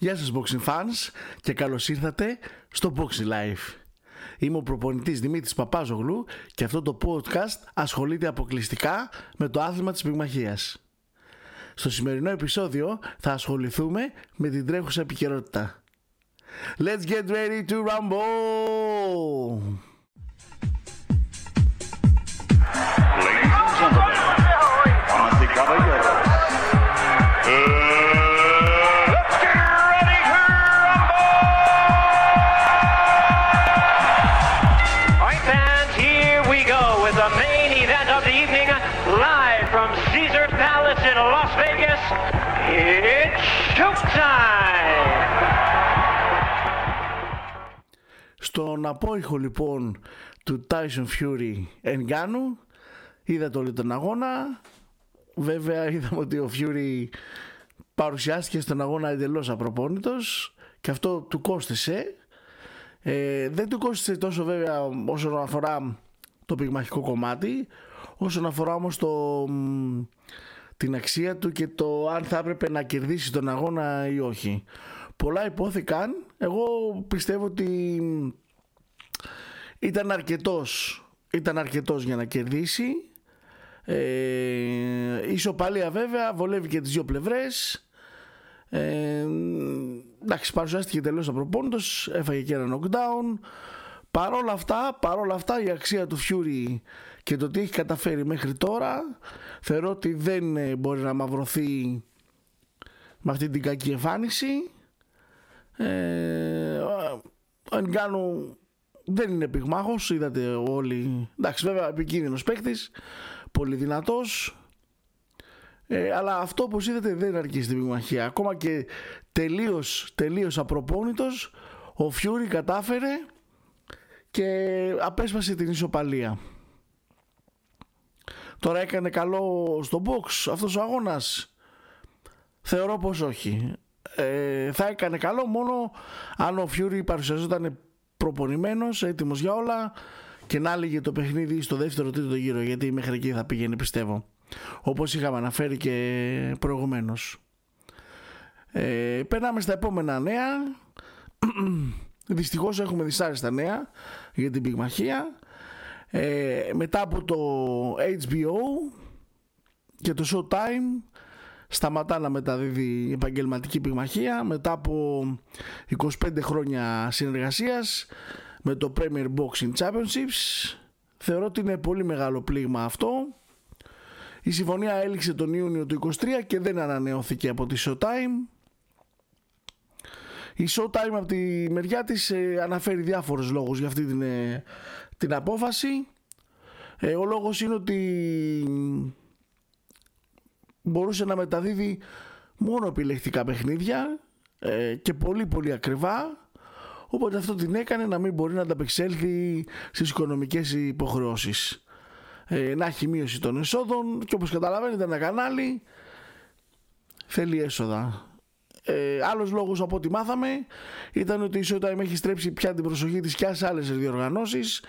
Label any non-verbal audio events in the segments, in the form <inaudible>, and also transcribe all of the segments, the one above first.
Γεια σας Boxing Fans και καλώς ήρθατε στο Boxing Life. Είμαι ο προπονητής Δημήτρης Παπάζογλου και αυτό το podcast ασχολείται αποκλειστικά με το άθλημα της πυγμαχίας. Στο σημερινό επεισόδιο θα ασχοληθούμε με την τρέχουσα επικαιρότητα. Let's get ready to rumble! The main event of the evening, live from Caesars Palace in Las Vegas. It's showtime! Στον απόϊχο λοιπόν του Tyson Fury Ngannou είδατε όλη τον αγώνα βέβαια <laughs> είδαμε ότι ο Fury παρουσιάστηκε στον αγώνα εντελώς απροπόνητος και αυτό του κόστησε ε, δεν του κόστησε τόσο βέβαια όσον αφορά το πυγμαχικό κομμάτι όσον αφορά όμως το, μ, την αξία του και το αν θα έπρεπε να κερδίσει τον αγώνα ή όχι. Πολλά υπόθηκαν. Εγώ πιστεύω ότι ήταν αρκετός, ήταν αρκετός για να κερδίσει. Ε, ισοπαλία βέβαια, βολεύει και τις δύο πλευρές. Ε, εντάξει, παρουσιάστηκε τελείως απροπόνητος, έφαγε και ένα knockdown. Παρόλα αυτά, παρόλα αυτά η αξία του Fury και το τι έχει καταφέρει μέχρι τώρα θεωρώ ότι δεν ε, μπορεί να μαυρωθεί με αυτή την κακή εμφάνιση. Ε, ο Νγκάνου δεν είναι πυγμάχος, είδατε όλοι. Εντάξει, βέβαια επικίνδυνος παίκτης, πολύ δυνατός. Ε, αλλά αυτό όπως είδατε δεν αρκεί στην πυγμαχία. Ακόμα και τελείως, τελείως απροπόνητος, ο Φιούρι κατάφερε και απέσπασε την ισοπαλία. Τώρα έκανε καλό στο box αυτός ο αγώνας. Θεωρώ πως όχι. Ε, θα έκανε καλό μόνο αν ο Φιούρι παρουσιαζόταν προπονημένος, έτοιμος για όλα και να έληγε το παιχνίδι στο δεύτερο τρίτο γύρο γιατί μέχρι εκεί θα πήγαινε πιστεύω. Όπως είχαμε αναφέρει και προηγουμένως. Ε, περνάμε στα επόμενα νέα. Δυστυχώς έχουμε δυσάρεστα νέα για την πυγμαχία. Ε, μετά από το HBO και το Showtime σταματά να μεταδίδει επαγγελματική πυγμαχία. Μετά από 25 χρόνια συνεργασίας με το Premier Boxing Championships θεωρώ ότι είναι πολύ μεγάλο πλήγμα αυτό. Η συμφωνία έληξε τον Ιούνιο του 23 και δεν ανανεώθηκε από τη Showtime η Showtime από τη μεριά της ε, αναφέρει διάφορους λόγους για αυτή την, ε, την απόφαση. Ε, ο λόγος είναι ότι μπορούσε να μεταδίδει μόνο επιλεκτικά παιχνίδια ε, και πολύ πολύ ακριβά. Οπότε αυτό την έκανε να μην μπορεί να ανταπεξέλθει στις οικονομικές υποχρεώσεις. Ε, να έχει μείωση των εσόδων και όπως καταλαβαίνετε ένα κανάλι θέλει έσοδα ε, άλλος λόγος από ό,τι μάθαμε ήταν ότι η Showtime έχει στρέψει πια την προσοχή της και σε άλλες διοργανώσεις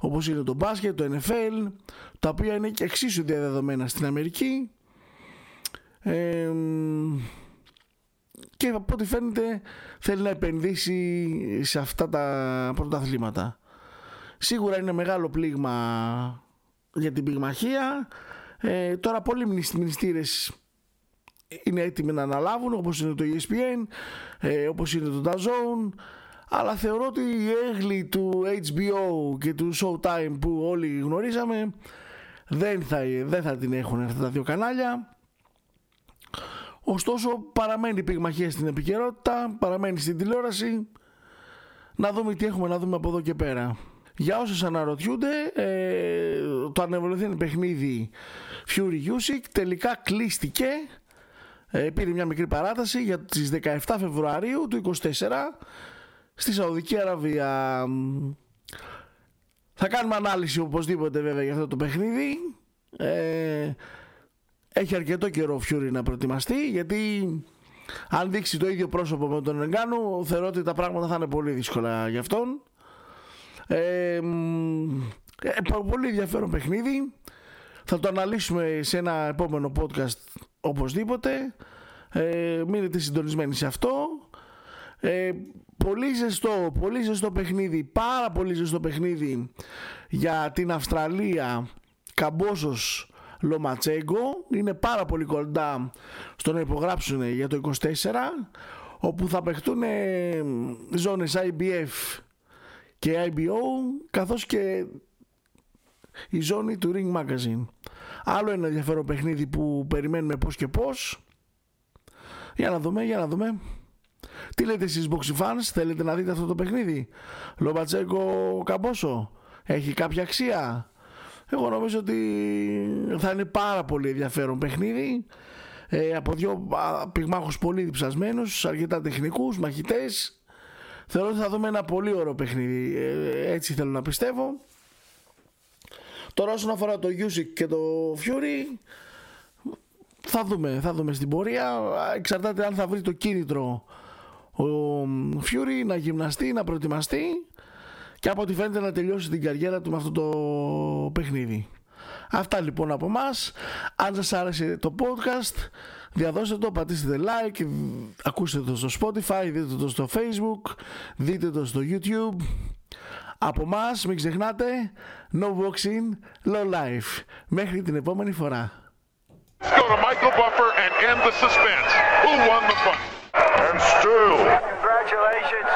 όπως είναι το μπάσκετ, το NFL τα οποία είναι και εξίσου διαδεδομένα στην Αμερική ε, και από ό,τι φαίνεται θέλει να επενδύσει σε αυτά τα πρωταθλήματα. Σίγουρα είναι μεγάλο πλήγμα για την πυγμαχία. Ε, τώρα πολλοί μνηστήρες είναι έτοιμοι να αναλάβουν όπως είναι το ESPN, ε, όπως είναι το DAZN αλλά θεωρώ ότι η έγκλη του HBO και του Showtime που όλοι γνωρίζαμε δεν θα, δεν θα την έχουν αυτά τα δύο κανάλια Ωστόσο παραμένει η πυγμαχία στην επικαιρότητα, παραμένει στην τηλεόραση. Να δούμε τι έχουμε να δούμε από εδώ και πέρα. Για όσους αναρωτιούνται, ε, το ανεβοληθέν παιχνίδι Fury Usyk τελικά κλείστηκε. Ε, πήρε μια μικρή παράταση για τις 17 Φεβρουαρίου του 24 στη Σαουδική Αραβία. Θα κάνουμε ανάλυση οπωσδήποτε βέβαια για αυτό το παιχνίδι. Ε, έχει αρκετό καιρό ο Φιούρι να προετοιμαστεί γιατί αν δείξει το ίδιο πρόσωπο με τον Εγκάνου θεωρώ ότι τα πράγματα θα είναι πολύ δύσκολα για αυτόν ε, ε, πολύ ενδιαφέρον παιχνίδι θα το αναλύσουμε σε ένα επόμενο podcast οπωσδήποτε. Ε, μείνετε συντονισμένοι σε αυτό. Ε, πολύ ζεστό, πολύ ζεστό παιχνίδι, πάρα πολύ ζεστό παιχνίδι για την Αυστραλία, Καμπόσος Λοματσέγκο, είναι πάρα πολύ κοντά στο να υπογράψουν για το 24, όπου θα παιχτούν ε, ζώνες IBF και IBO, καθώς και η ζώνη του Ring Magazine. Άλλο ένα ενδιαφέρον παιχνίδι που περιμένουμε πώς και πώς. Για να δούμε, για να δούμε. Τι λέτε εσείς boxy fans, θέλετε να δείτε αυτό το παιχνίδι; Λομπατσέκο Καμπόσο, έχει κάποια αξία; Εγώ νομίζω ότι θα είναι πάρα πολύ ενδιαφέρον παιχνίδι. Ε, από δύο πυγμάχους πολύ διψασμένους, αρκετά τεχνικούς, μαχητές. Θεωρώ ότι θα δούμε ένα πολύ ωραίο παιχνίδι. Ε, έτσι θέλω να πιστεύω. Τώρα όσον αφορά το Usyk και το Fury θα δούμε, θα δούμε στην πορεία. Εξαρτάται αν θα βρει το κίνητρο ο Fury να γυμναστεί, να προετοιμαστεί και από ό,τι φαίνεται να τελειώσει την καριέρα του με αυτό το παιχνίδι. Αυτά λοιπόν από μας. Αν σας άρεσε το podcast, διαδώστε το, πατήστε like, ακούστε το στο Spotify, δείτε το στο Facebook, δείτε το στο YouTube. Από μας μην ξεχνάτε, no boxing, low life. Μέχρι την επόμενη φορά. Let's go to Michael Buffer and end the suspense. Who won the fight? And still, Congratulations.